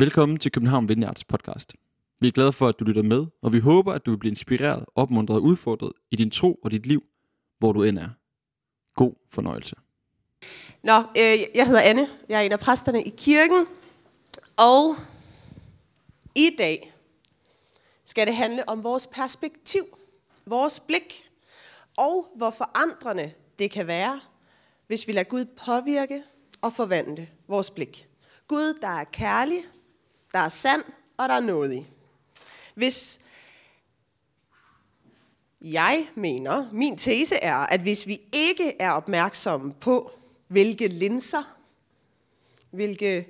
Velkommen til København Vineyards podcast. Vi er glade for, at du lytter med, og vi håber, at du vil blive inspireret, opmuntret og udfordret i din tro og dit liv, hvor du end er. God fornøjelse. Nå, øh, jeg hedder Anne. Jeg er en af præsterne i kirken. Og i dag skal det handle om vores perspektiv, vores blik, og hvor forandrende det kan være, hvis vi lader Gud påvirke og forvandle vores blik. Gud, der er kærlig, der er sand, og der er nådig. Hvis jeg mener, min tese er, at hvis vi ikke er opmærksomme på, hvilke linser, hvilke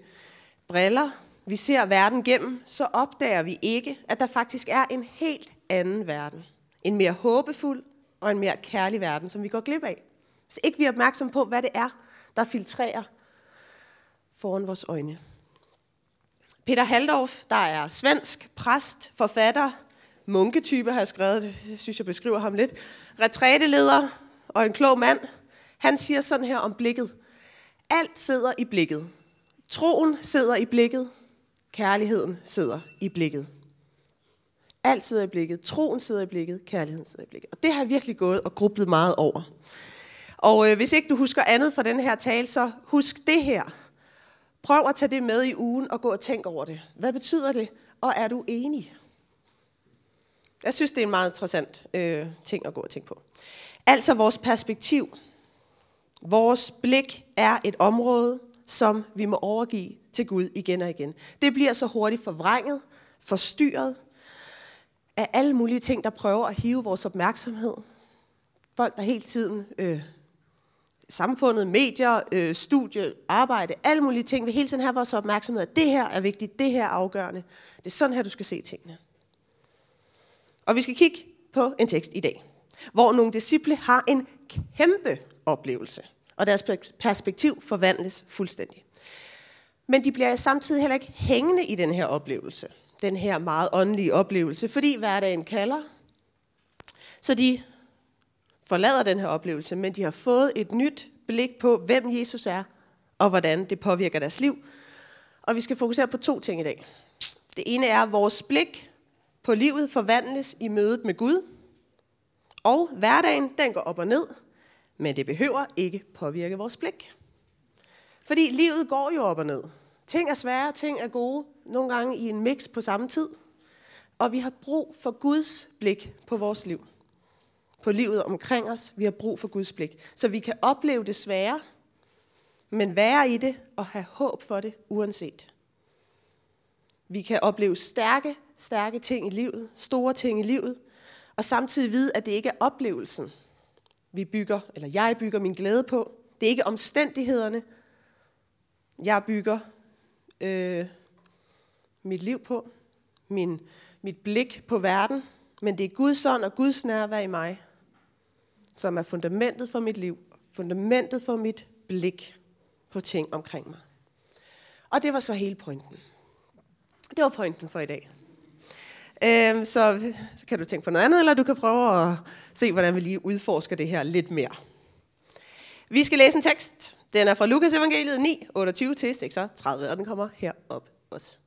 briller vi ser verden gennem, så opdager vi ikke, at der faktisk er en helt anden verden. En mere håbefuld og en mere kærlig verden, som vi går glip af. Hvis ikke vi er opmærksomme på, hvad det er, der filtrerer foran vores øjne. Peter Haldorf, der er svensk præst, forfatter, munketype har jeg skrevet, det synes jeg beskriver ham lidt, retræteleder og en klog mand. Han siger sådan her om blikket. Alt sidder i blikket. Troen sidder i blikket. Kærligheden sidder i blikket. Alt sidder i blikket. Troen sidder i blikket. Kærligheden sidder i blikket. Og det har jeg virkelig gået og grublet meget over. Og øh, hvis ikke du husker andet fra den her tale, så husk det her. Prøv at tage det med i ugen og gå og tænk over det. Hvad betyder det? Og er du enig? Jeg synes, det er en meget interessant øh, ting at gå og tænke på. Altså vores perspektiv. Vores blik er et område, som vi må overgive til Gud igen og igen. Det bliver så hurtigt forvrænget, forstyrret af alle mulige ting, der prøver at hive vores opmærksomhed. Folk, der hele tiden øh, samfundet, medier, øh, studie, arbejde, alle mulige ting, vil hele tiden have vores opmærksomhed, at det her er vigtigt, det her er afgørende. Det er sådan her, du skal se tingene. Og vi skal kigge på en tekst i dag, hvor nogle disciple har en kæmpe oplevelse, og deres perspektiv forvandles fuldstændig. Men de bliver samtidig heller ikke hængende i den her oplevelse, den her meget åndelige oplevelse, fordi hverdagen kalder. Så de forlader den her oplevelse, men de har fået et nyt blik på, hvem Jesus er, og hvordan det påvirker deres liv. Og vi skal fokusere på to ting i dag. Det ene er, at vores blik på livet forvandles i mødet med Gud. Og hverdagen, den går op og ned, men det behøver ikke påvirke vores blik. Fordi livet går jo op og ned. Ting er svære, ting er gode, nogle gange i en mix på samme tid. Og vi har brug for Guds blik på vores liv på livet omkring os. Vi har brug for Guds blik. Så vi kan opleve det svære, men være i det og have håb for det uanset. Vi kan opleve stærke, stærke ting i livet, store ting i livet, og samtidig vide, at det ikke er oplevelsen, vi bygger, eller jeg bygger min glæde på. Det er ikke omstændighederne, jeg bygger øh, mit liv på, min, mit blik på verden, men det er Guds ånd og Guds nærvær i mig, som er fundamentet for mit liv, fundamentet for mit blik på ting omkring mig. Og det var så hele pointen. Det var pointen for i dag. Øhm, så, så kan du tænke på noget andet, eller du kan prøve at se, hvordan vi lige udforsker det her lidt mere. Vi skal læse en tekst. Den er fra Lukas evangeliet 9, 28 til 36, og den kommer herop også.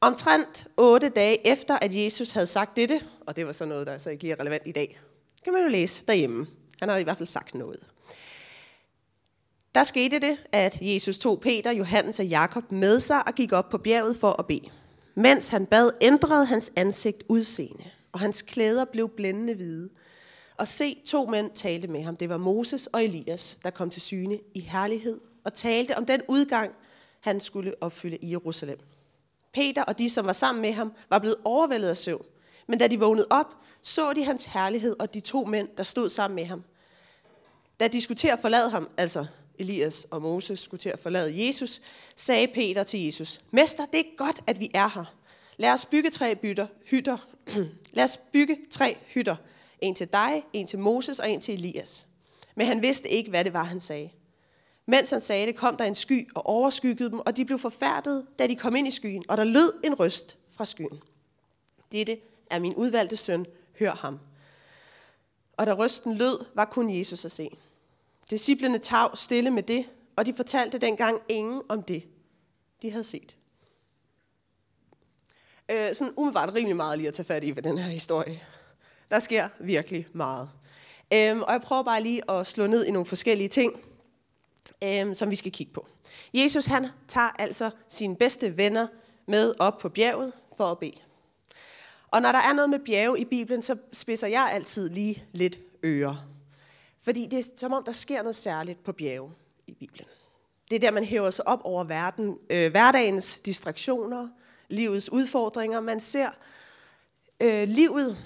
Omtrent otte dage efter, at Jesus havde sagt dette, og det var så noget, der så ikke lige er relevant i dag, kan man jo læse derhjemme. Han har i hvert fald sagt noget. Der skete det, at Jesus tog Peter, Johannes og Jakob med sig og gik op på bjerget for at bede. Mens han bad, ændrede hans ansigt udseende, og hans klæder blev blændende hvide. Og se, to mænd talte med ham. Det var Moses og Elias, der kom til syne i herlighed og talte om den udgang, han skulle opfylde i Jerusalem. Peter og de, som var sammen med ham, var blevet overvældet af søvn. Men da de vågnede op, så de hans herlighed og de to mænd, der stod sammen med ham. Da de skulle til at forlade ham, altså Elias og Moses skulle til at forlade Jesus, sagde Peter til Jesus, Mester, det er godt, at vi er her. Lad os bygge tre bytter, hytter. Lad os bygge tre hytter. En til dig, en til Moses og en til Elias. Men han vidste ikke, hvad det var, han sagde. Mens han sagde det, kom der en sky og overskyggede dem, og de blev forfærdet, da de kom ind i skyen, og der lød en røst fra skyen. Dette er min udvalgte søn, hør ham. Og da røsten lød, var kun Jesus at se. Disciplerne tav stille med det, og de fortalte dengang ingen om det, de havde set. øh, sådan umiddelbart rimelig meget lige at tage fat i ved den her historie. Der sker virkelig meget. Øhm, og jeg prøver bare lige at slå ned i nogle forskellige ting, øhm, som vi skal kigge på. Jesus han tager altså sine bedste venner med op på bjerget for at bede. Og når der er noget med bjerge i Bibelen, så spidser jeg altid lige lidt ører. Fordi det er som om, der sker noget særligt på bjerge i Bibelen. Det er der, man hæver sig op over verden, øh, hverdagens distraktioner, livets udfordringer. Man ser øh, livet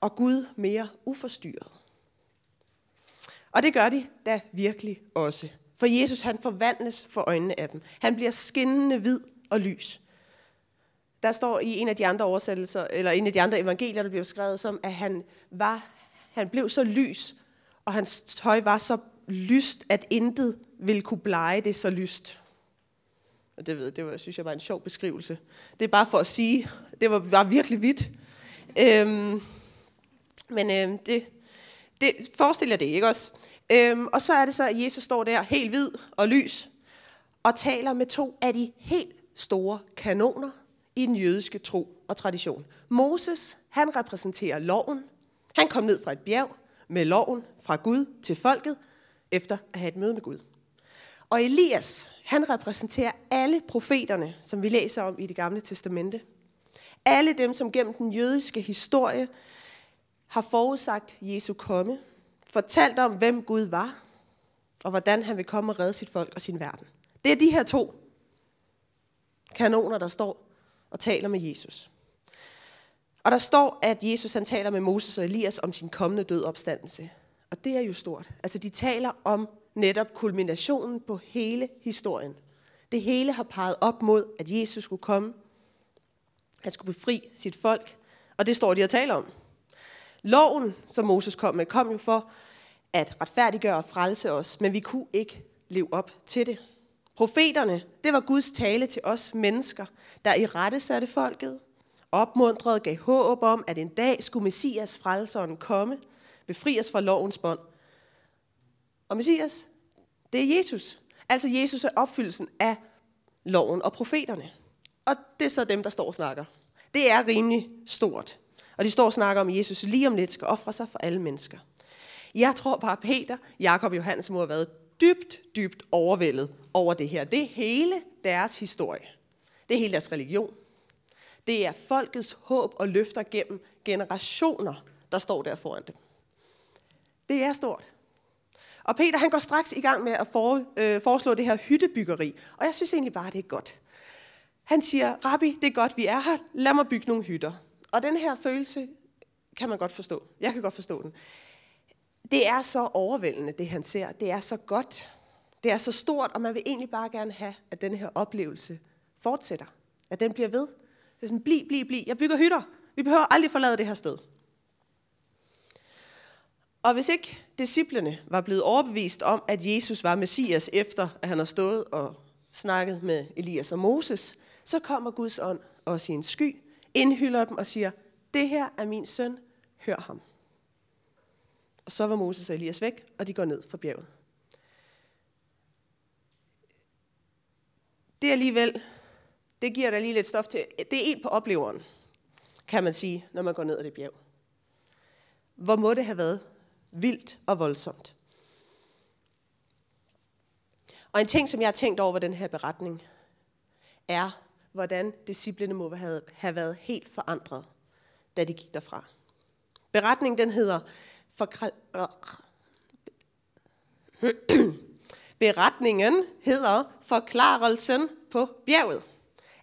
og Gud mere uforstyrret. Og det gør de da virkelig også. For Jesus han forvandles for øjnene af dem. Han bliver skinnende hvid og lys. Der står i en af de andre oversættelser, eller en af de andre evangelier, der bliver skrevet som, at han, var, han blev så lys, og hans tøj var så lyst, at intet ville kunne blege det så lyst. Og det ved det var, synes jeg var en sjov beskrivelse. Det er bare for at sige, det var, var virkelig vidt. Øhm, men øhm, det, det forestiller det, ikke også? Øhm, og så er det så, at Jesus står der helt hvid og lys, og taler med to af de helt store kanoner i den jødiske tro og tradition. Moses, han repræsenterer loven. Han kom ned fra et bjerg med loven fra Gud til folket, efter at have et møde med Gud. Og Elias, han repræsenterer alle profeterne, som vi læser om i det gamle testamente. Alle dem, som gennem den jødiske historie har forudsagt Jesu komme, fortalt om, hvem Gud var, og hvordan han vil komme og redde sit folk og sin verden. Det er de her to kanoner, der står og taler med Jesus. Og der står, at Jesus han taler med Moses og Elias om sin kommende død opstandelse. Og det er jo stort. Altså de taler om netop kulminationen på hele historien. Det hele har peget op mod, at Jesus skulle komme. Han skulle befri sit folk. Og det står de og taler om. Loven, som Moses kom med, kom jo for at retfærdiggøre og frelse os, men vi kunne ikke leve op til det. Profeterne, det var Guds tale til os mennesker, der i rette satte folket, opmuntrede, gav håb om, at en dag skulle Messias frelseren komme, befri os fra lovens bånd. Og Messias, det er Jesus. Altså Jesus er opfyldelsen af loven og profeterne. Og det er så dem, der står og snakker. Det er rimelig stort. Og de står og snakker om, at Jesus lige om lidt skal ofre sig for alle mennesker. Jeg tror bare, Peter, Jakob og Johannes må have været dybt, dybt overvældet over det her. Det er hele deres historie. Det er hele deres religion. Det er folkets håb og løfter gennem generationer, der står der foran dem. Det er stort. Og Peter han går straks i gang med at for, øh, foreslå det her hyttebyggeri. Og jeg synes egentlig bare, det er godt. Han siger, Rabbi, det er godt, vi er her. Lad mig bygge nogle hytter. Og den her følelse kan man godt forstå. Jeg kan godt forstå den. Det er så overvældende, det han ser. Det er så godt. Det er så stort, og man vil egentlig bare gerne have, at den her oplevelse fortsætter. At den bliver ved. Det er sådan, bliv, bliv, bliv. Jeg bygger hytter. Vi behøver aldrig forlade det her sted. Og hvis ikke disciplene var blevet overbevist om, at Jesus var Messias, efter at han har stået og snakket med Elias og Moses, så kommer Guds ånd og sin sky, indhylder dem og siger, det her er min søn, hør ham. Og så var Moses og Elias væk, og de går ned fra bjerget. Det alligevel, det giver dig lige lidt stof til. Det er en på opleveren, kan man sige, når man går ned ad det bjerg. Hvor må det have været vildt og voldsomt. Og en ting, som jeg har tænkt over ved den her beretning, er, hvordan disciplene må have været helt forandret, da de gik derfra. Beretningen den hedder Beretningen hedder Forklarelsen på bjerget.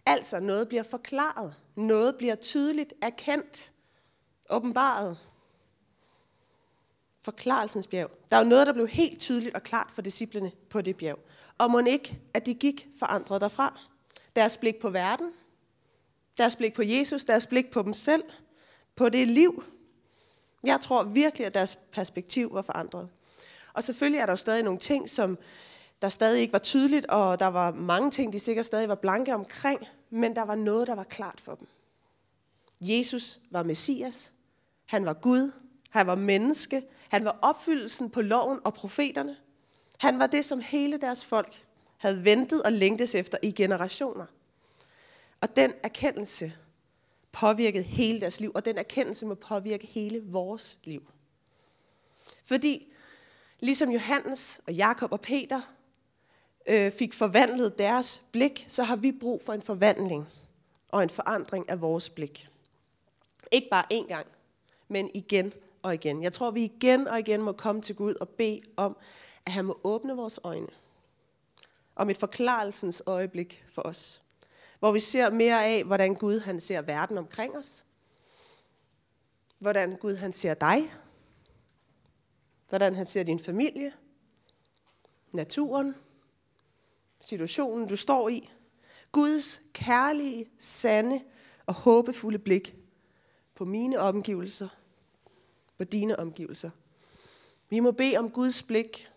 Altså noget bliver forklaret, noget bliver tydeligt erkendt, åbenbaret. Forklarelsens bjerg. Der er jo noget, der blev helt tydeligt og klart for disciplene på det bjerg. Og må ikke, at de gik forandret derfra. Deres blik på verden, deres blik på Jesus, deres blik på dem selv, på det liv. Jeg tror virkelig, at deres perspektiv var forandret. Og selvfølgelig er der jo stadig nogle ting, som der stadig ikke var tydeligt, og der var mange ting, de sikkert stadig var blanke omkring, men der var noget, der var klart for dem. Jesus var Messias. Han var Gud. Han var menneske. Han var opfyldelsen på loven og profeterne. Han var det, som hele deres folk havde ventet og længtes efter i generationer. Og den erkendelse påvirkede hele deres liv, og den erkendelse må påvirke hele vores liv. Fordi ligesom Johannes og Jakob og Peter øh, fik forvandlet deres blik, så har vi brug for en forvandling og en forandring af vores blik. Ikke bare én gang, men igen og igen. Jeg tror, vi igen og igen må komme til Gud og bede om, at han må åbne vores øjne. Om et forklarelsens øjeblik for os. Hvor vi ser mere af, hvordan Gud han ser verden omkring os. Hvordan Gud han ser dig. Hvordan han ser din familie. Naturen. Situationen, du står i. Guds kærlige, sande og håbefulde blik på mine omgivelser, på dine omgivelser. Vi må bede om Guds blik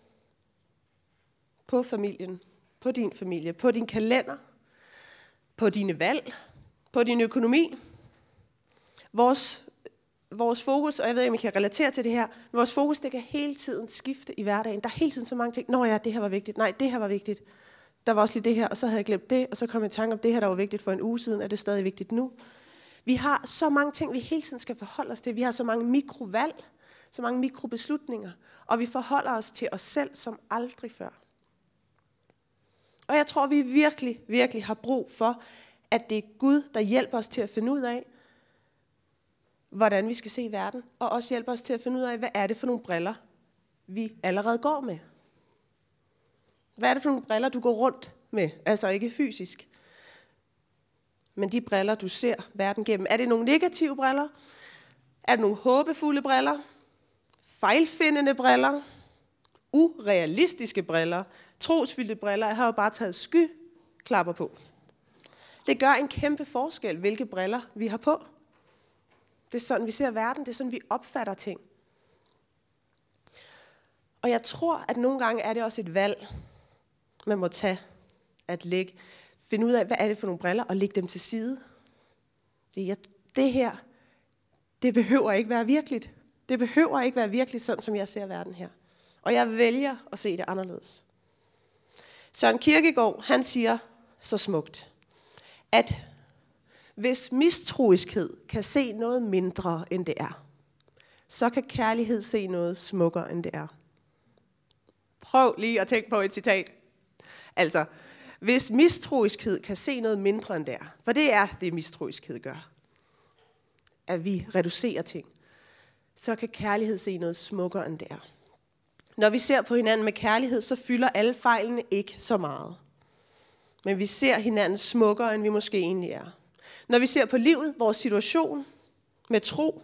på familien, på din familie, på din kalender, på dine valg, på din økonomi. Vores, vores fokus, og jeg ved ikke, om I kan relatere til det her, men vores fokus, det kan hele tiden skifte i hverdagen. Der er hele tiden så mange ting. Nå ja, det her var vigtigt. Nej, det her var vigtigt. Der var også lige det her, og så havde jeg glemt det, og så kom jeg i tanke om det her, der var vigtigt for en uge siden. Er det stadig vigtigt nu? Vi har så mange ting, vi hele tiden skal forholde os til. Vi har så mange mikrovalg, så mange mikrobeslutninger, og vi forholder os til os selv som aldrig før. Og jeg tror, vi virkelig, virkelig har brug for, at det er Gud, der hjælper os til at finde ud af, hvordan vi skal se verden, og også hjælper os til at finde ud af, hvad er det for nogle briller, vi allerede går med. Hvad er det for nogle briller, du går rundt med? Altså ikke fysisk, men de briller, du ser verden gennem. Er det nogle negative briller? Er det nogle håbefulde briller? Fejlfindende briller? Urealistiske briller? Trosfyldte briller? Jeg har jo bare taget skyklapper på. Det gør en kæmpe forskel, hvilke briller vi har på. Det er sådan, vi ser verden. Det er sådan, vi opfatter ting. Og jeg tror, at nogle gange er det også et valg, man må tage at lægge finde ud af, hvad er det for nogle briller, og lægge dem til side. Så jeg, det her, det behøver ikke være virkeligt. Det behøver ikke være virkeligt, sådan som jeg ser verden her. Og jeg vælger at se det anderledes. Søren Kierkegaard, han siger så smukt, at hvis mistroiskhed kan se noget mindre, end det er, så kan kærlighed se noget smukkere, end det er. Prøv lige at tænke på et citat. Altså, hvis mistroiskhed kan se noget mindre end det er, for det er det, mistroiskhed gør, at vi reducerer ting, så kan kærlighed se noget smukkere end det er. Når vi ser på hinanden med kærlighed, så fylder alle fejlene ikke så meget. Men vi ser hinanden smukkere, end vi måske egentlig er. Når vi ser på livet, vores situation med tro,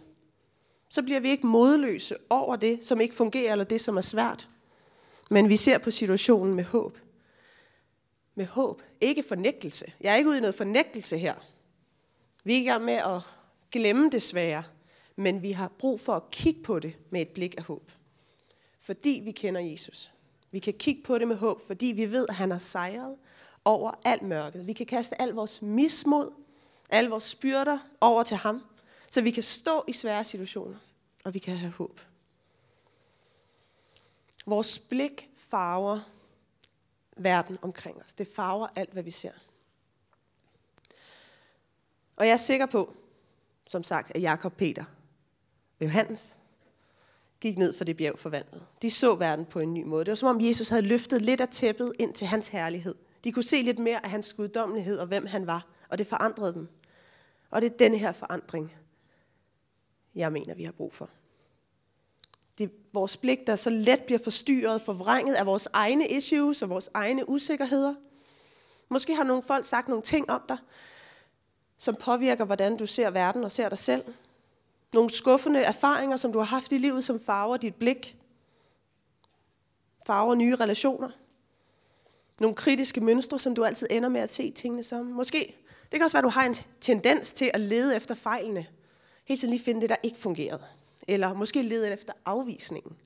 så bliver vi ikke modløse over det, som ikke fungerer, eller det, som er svært. Men vi ser på situationen med håb med håb, ikke fornægtelse. Jeg er ikke ude i noget fornægtelse her. Vi er i gang med at glemme det svære, men vi har brug for at kigge på det med et blik af håb. Fordi vi kender Jesus. Vi kan kigge på det med håb, fordi vi ved, at han har sejret over alt mørket. Vi kan kaste al vores mismod, alle vores spyrter over til ham, så vi kan stå i svære situationer, og vi kan have håb. Vores blik farver verden omkring os. Det farver alt, hvad vi ser. Og jeg er sikker på, som sagt, at Jakob, Peter og Johannes gik ned for det bjerg forvandlet. De så verden på en ny måde. Det var som om Jesus havde løftet lidt af tæppet ind til hans herlighed. De kunne se lidt mere af hans guddommelighed og hvem han var, og det forandrede dem. Og det er den her forandring, jeg mener, vi har brug for det, vores blik, der så let bliver forstyrret, forvrænget af vores egne issues og vores egne usikkerheder. Måske har nogle folk sagt nogle ting om dig, som påvirker, hvordan du ser verden og ser dig selv. Nogle skuffende erfaringer, som du har haft i livet, som farver dit blik. Farver nye relationer. Nogle kritiske mønstre, som du altid ender med at se tingene som. Måske, det kan også være, at du har en tendens til at lede efter fejlene. Helt til lige finde det, der ikke fungerede. Eller måske lede efter afvisningen.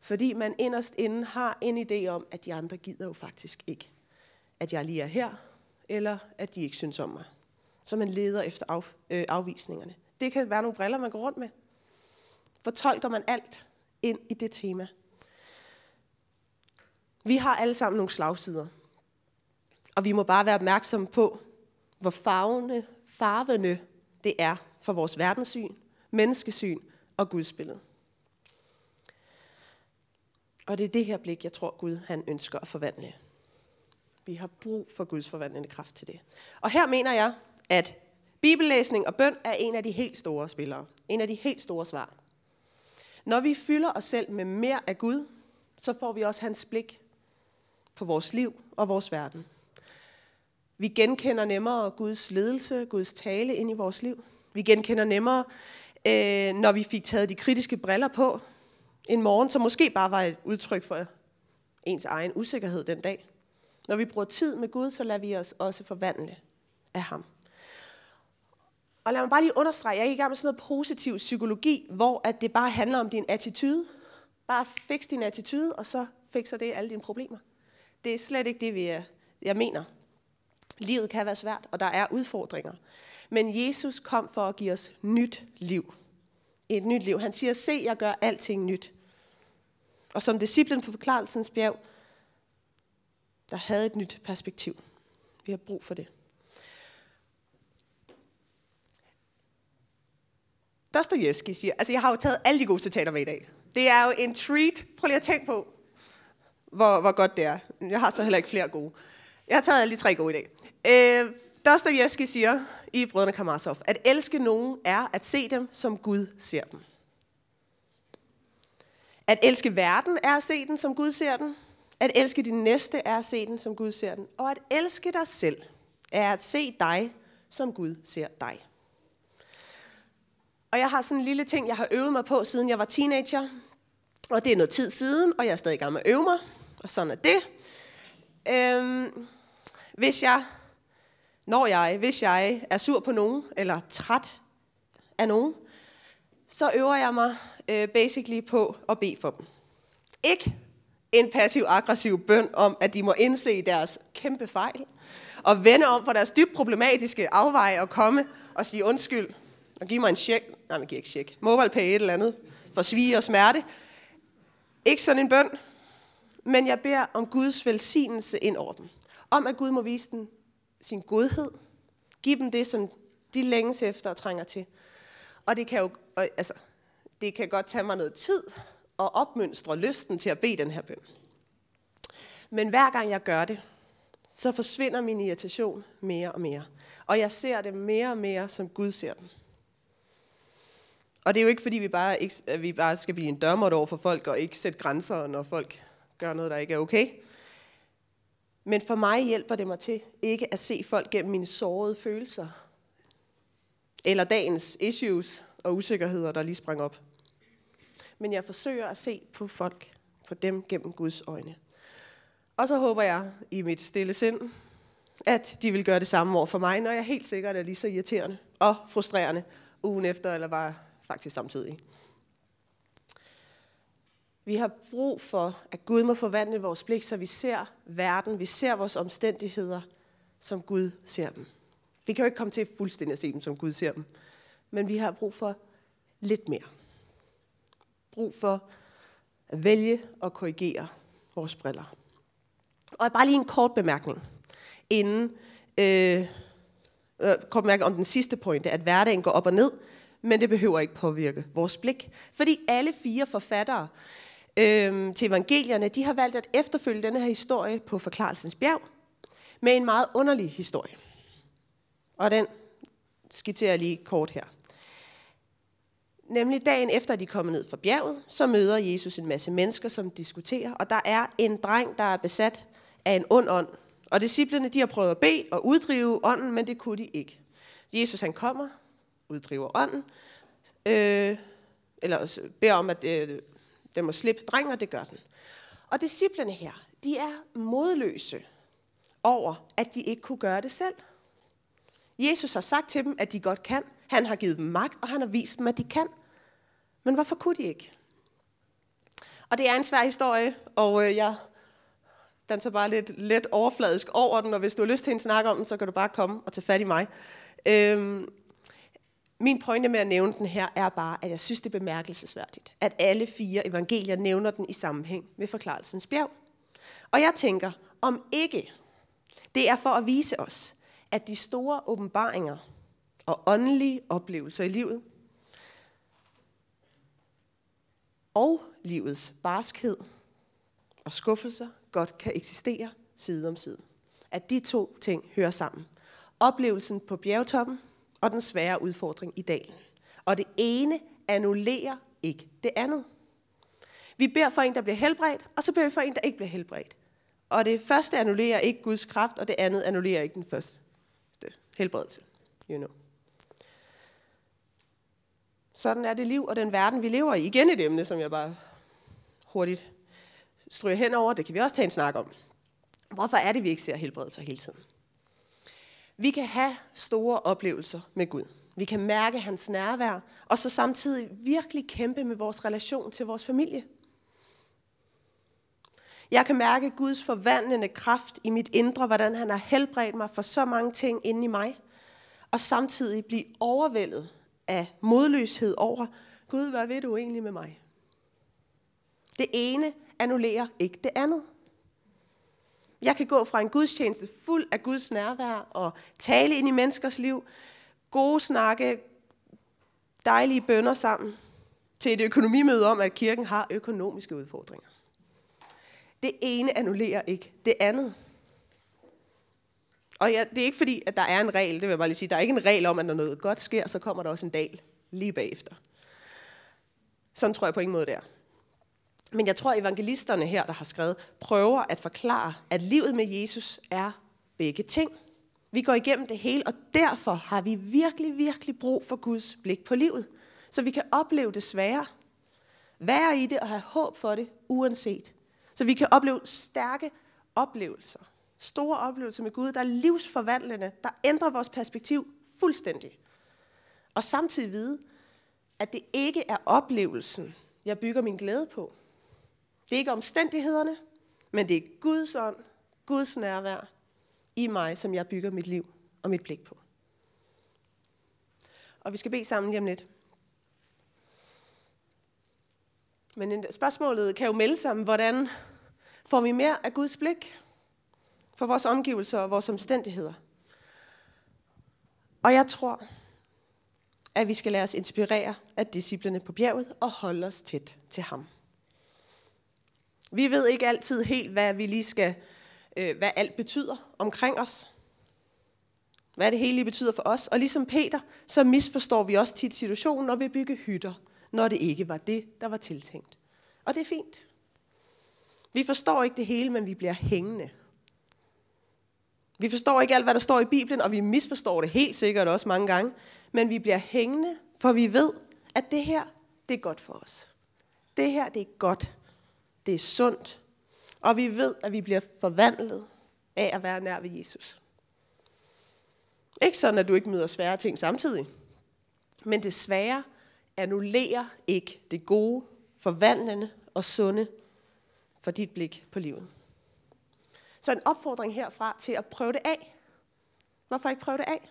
Fordi man inderst inden har en idé om, at de andre gider jo faktisk ikke, at jeg lige er her, eller at de ikke synes om mig. Så man leder efter af, øh, afvisningerne. Det kan være nogle briller, man går rundt med. Fortolker man alt ind i det tema. Vi har alle sammen nogle slagsider. Og vi må bare være opmærksomme på, hvor farvende, farvende det er for vores verdenssyn, menneskesyn og gudsbillede. Og det er det her blik, jeg tror Gud han ønsker at forvandle. Vi har brug for Guds forvandlende kraft til det. Og her mener jeg, at bibellæsning og bøn er en af de helt store spillere. En af de helt store svar. Når vi fylder os selv med mere af Gud, så får vi også hans blik for vores liv og vores verden. Vi genkender nemmere Guds ledelse, Guds tale ind i vores liv. Vi genkender nemmere, øh, når vi fik taget de kritiske briller på en morgen, som måske bare var et udtryk for ens egen usikkerhed den dag. Når vi bruger tid med Gud, så lader vi os også forvandle af ham. Og lad mig bare lige understrege, jeg er ikke i gang med sådan noget positiv psykologi, hvor at det bare handler om din attitude. Bare fix din attitude, og så fikser det alle dine problemer. Det er slet ikke det, vi er, jeg mener. Livet kan være svært, og der er udfordringer. Men Jesus kom for at give os nyt liv. Et nyt liv. Han siger, se, jeg gør alting nyt. Og som disciplen på forklarelsens bjerg, der havde et nyt perspektiv. Vi har brug for det. Dostoyevsky siger, altså jeg har jo taget alle de gode citater med i dag. Det er jo en treat. Prøv lige at tænke på, hvor, hvor godt det er. Jeg har så heller ikke flere gode. Jeg har taget alle de tre gode i dag. Øh, Dostoyevsky siger i Brødrene Karamazov, at elske nogen er at se dem, som Gud ser dem. At elske verden er at se den, som Gud ser den. At elske din næste er at se den, som Gud ser den. Og at elske dig selv er at se dig, som Gud ser dig. Og jeg har sådan en lille ting, jeg har øvet mig på, siden jeg var teenager. Og det er noget tid siden, og jeg er stadig i gang med at øve mig. Og sådan er det. Øhm, hvis jeg, når jeg, hvis jeg er sur på nogen, eller træt af nogen, så øver jeg mig øh, basically på at bede for dem. Ikke en passiv-aggressiv bøn om, at de må indse deres kæmpe fejl, og vende om for deres dybt problematiske afveje og komme og sige undskyld, og give mig en check. Nej, man giver ikke check. Mobile pay et eller andet for svige og smerte. Ikke sådan en bøn, men jeg beder om Guds velsignelse ind over dem. Om at Gud må vise dem sin godhed. Giv dem det, som de længes efter og trænger til. Og det kan jo, altså, det kan godt tage mig noget tid at opmønstre lysten til at bede den her bøn. Men hver gang jeg gør det, så forsvinder min irritation mere og mere. Og jeg ser det mere og mere, som Gud ser dem. Og det er jo ikke, fordi vi bare, ikke, vi bare skal blive en dørmåt over for folk, og ikke sætte grænser, når folk gør noget, der ikke er okay. Men for mig hjælper det mig til ikke at se folk gennem mine sårede følelser. Eller dagens issues og usikkerheder, der lige sprang op. Men jeg forsøger at se på folk, på dem gennem Guds øjne. Og så håber jeg i mit stille sind, at de vil gøre det samme over for mig, når jeg helt sikkert er lige så irriterende og frustrerende ugen efter, eller bare faktisk samtidig. Vi har brug for, at Gud må forvandle vores blik, så vi ser verden, vi ser vores omstændigheder, som Gud ser dem. Vi kan jo ikke komme til fuldstændig at se dem, som Gud ser dem. Men vi har brug for lidt mere. Brug for at vælge og korrigere vores briller. Og bare lige en kort bemærkning, inden øh, øh kort bemærkning om den sidste pointe, at hverdagen går op og ned, men det behøver ikke påvirke vores blik. Fordi alle fire forfattere øh, til evangelierne, de har valgt at efterfølge denne her historie på Forklarelsens bjerg med en meget underlig historie. Og den skitserer jeg lige kort her. Nemlig dagen efter, at de kommer ned fra bjerget, så møder Jesus en masse mennesker, som diskuterer, og der er en dreng, der er besat af en ond ånd. Og disciplene, de har prøvet at bede og uddrive ånden, men det kunne de ikke. Jesus han kommer, uddriver ånden, øh, eller beder om, at øh, den må slippe drengen, og det gør den. Og disciplerne her, de er modløse over, at de ikke kunne gøre det selv. Jesus har sagt til dem, at de godt kan. Han har givet dem magt, og han har vist dem, at de kan. Men hvorfor kunne de ikke? Og det er en svær historie, og øh, jeg danser bare lidt let overfladisk over den, og hvis du har lyst til en snak om den, så kan du bare komme og tage fat i mig. Øhm, min pointe med at nævne den her er bare, at jeg synes, det er bemærkelsesværdigt, at alle fire evangelier nævner den i sammenhæng med forklarelsens bjerg. Og jeg tænker, om ikke det er for at vise os, at de store åbenbaringer og åndelige oplevelser i livet. Og livets barskhed og skuffelser godt kan eksistere side om side. At de to ting hører sammen. Oplevelsen på bjergtoppen og den svære udfordring i dalen. Og det ene annullerer ikke det andet. Vi beder for en, der bliver helbredt, og så beder vi for en, der ikke bliver helbredt. Og det første annullerer ikke Guds kraft, og det andet annullerer ikke den første helbredelse. You know. Sådan er det liv og den verden, vi lever i. Igen et emne, som jeg bare hurtigt stryger henover. Det kan vi også tage en snak om. Hvorfor er det, vi ikke ser helbredelser hele tiden? Vi kan have store oplevelser med Gud. Vi kan mærke hans nærvær, og så samtidig virkelig kæmpe med vores relation til vores familie. Jeg kan mærke Guds forvandlende kraft i mit indre, hvordan han har helbredt mig for så mange ting inde i mig, og samtidig blive overvældet af modløshed over, Gud, hvad ved du egentlig med mig? Det ene annullerer ikke det andet. Jeg kan gå fra en gudstjeneste fuld af Guds nærvær og tale ind i menneskers liv, gode snakke, dejlige bønder sammen, til et økonomimøde om, at kirken har økonomiske udfordringer. Det ene annullerer ikke det andet. Og ja, det er ikke fordi, at der er en regel, det vil jeg bare lige sige. Der er ikke en regel om, at når noget godt sker, så kommer der også en dal lige bagefter. Sådan tror jeg på ingen måde der. Men jeg tror, at evangelisterne her, der har skrevet, prøver at forklare, at livet med Jesus er begge ting. Vi går igennem det hele, og derfor har vi virkelig, virkelig brug for Guds blik på livet. Så vi kan opleve det svære, være i det og have håb for det, uanset. Så vi kan opleve stærke oplevelser. Store oplevelser med Gud, der er livsforvandlende, der ændrer vores perspektiv fuldstændig. Og samtidig vide, at det ikke er oplevelsen, jeg bygger min glæde på. Det er ikke omstændighederne, men det er Guds ånd, Guds nærvær i mig, som jeg bygger mit liv og mit blik på. Og vi skal bede sammen lige om lidt. Men spørgsmålet kan jo melde sig om, hvordan får vi mere af Guds blik for vores omgivelser og vores omstændigheder. Og jeg tror, at vi skal lade os inspirere af disciplene på bjerget og holde os tæt til ham. Vi ved ikke altid helt, hvad vi lige skal, øh, hvad alt betyder omkring os. Hvad det hele lige betyder for os. Og ligesom Peter, så misforstår vi også tit situationen, når vi bygger hytter, når det ikke var det, der var tiltænkt. Og det er fint. Vi forstår ikke det hele, men vi bliver hængende. Vi forstår ikke alt, hvad der står i Bibelen, og vi misforstår det helt sikkert også mange gange. Men vi bliver hængende, for vi ved, at det her, det er godt for os. Det her, det er godt. Det er sundt. Og vi ved, at vi bliver forvandlet af at være nær ved Jesus. Ikke sådan, at du ikke møder svære ting samtidig. Men det svære annullerer ikke det gode, forvandlende og sunde for dit blik på livet. Så en opfordring herfra til at prøve det af. Hvorfor ikke prøve det af?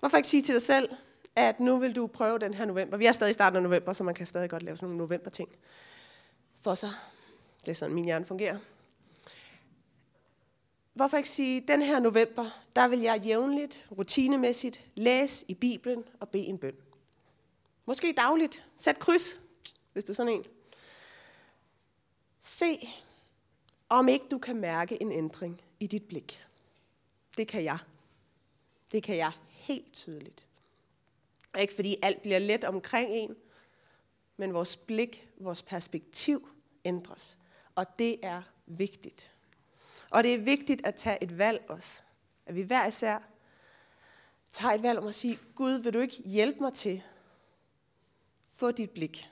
Hvorfor ikke sige til dig selv, at nu vil du prøve den her november. Vi er stadig i starten af november, så man kan stadig godt lave sådan nogle november-ting for sig. Det er sådan, min hjerne fungerer. Hvorfor ikke sige, den her november, der vil jeg jævnligt, rutinemæssigt, læse i Bibelen og bede en bøn. Måske dagligt. Sæt kryds, hvis du er sådan en. Se, om ikke du kan mærke en ændring i dit blik. Det kan jeg. Det kan jeg helt tydeligt. Ikke fordi alt bliver let omkring en, men vores blik, vores perspektiv ændres. Og det er vigtigt. Og det er vigtigt at tage et valg også. At vi hver især tager et valg om at sige, Gud, vil du ikke hjælpe mig til få dit blik?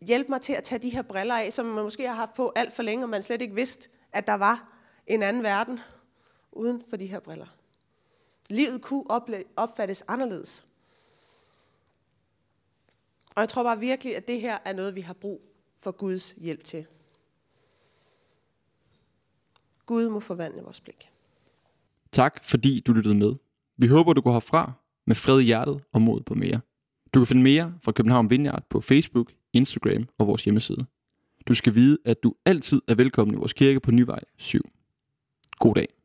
Hjælp mig til at tage de her briller af, som man måske har haft på alt for længe, og man slet ikke vidste, at der var en anden verden uden for de her briller. Livet kunne opfattes anderledes. Og jeg tror bare virkelig, at det her er noget, vi har brug for Guds hjælp til. Gud må forvandle vores blik. Tak fordi du lyttede med. Vi håber, du går herfra med fred i hjertet og mod på mere. Du kan finde mere fra København Vineyard på Facebook, Instagram og vores hjemmeside. Du skal vide, at du altid er velkommen i vores kirke på Nyvej 7. God dag.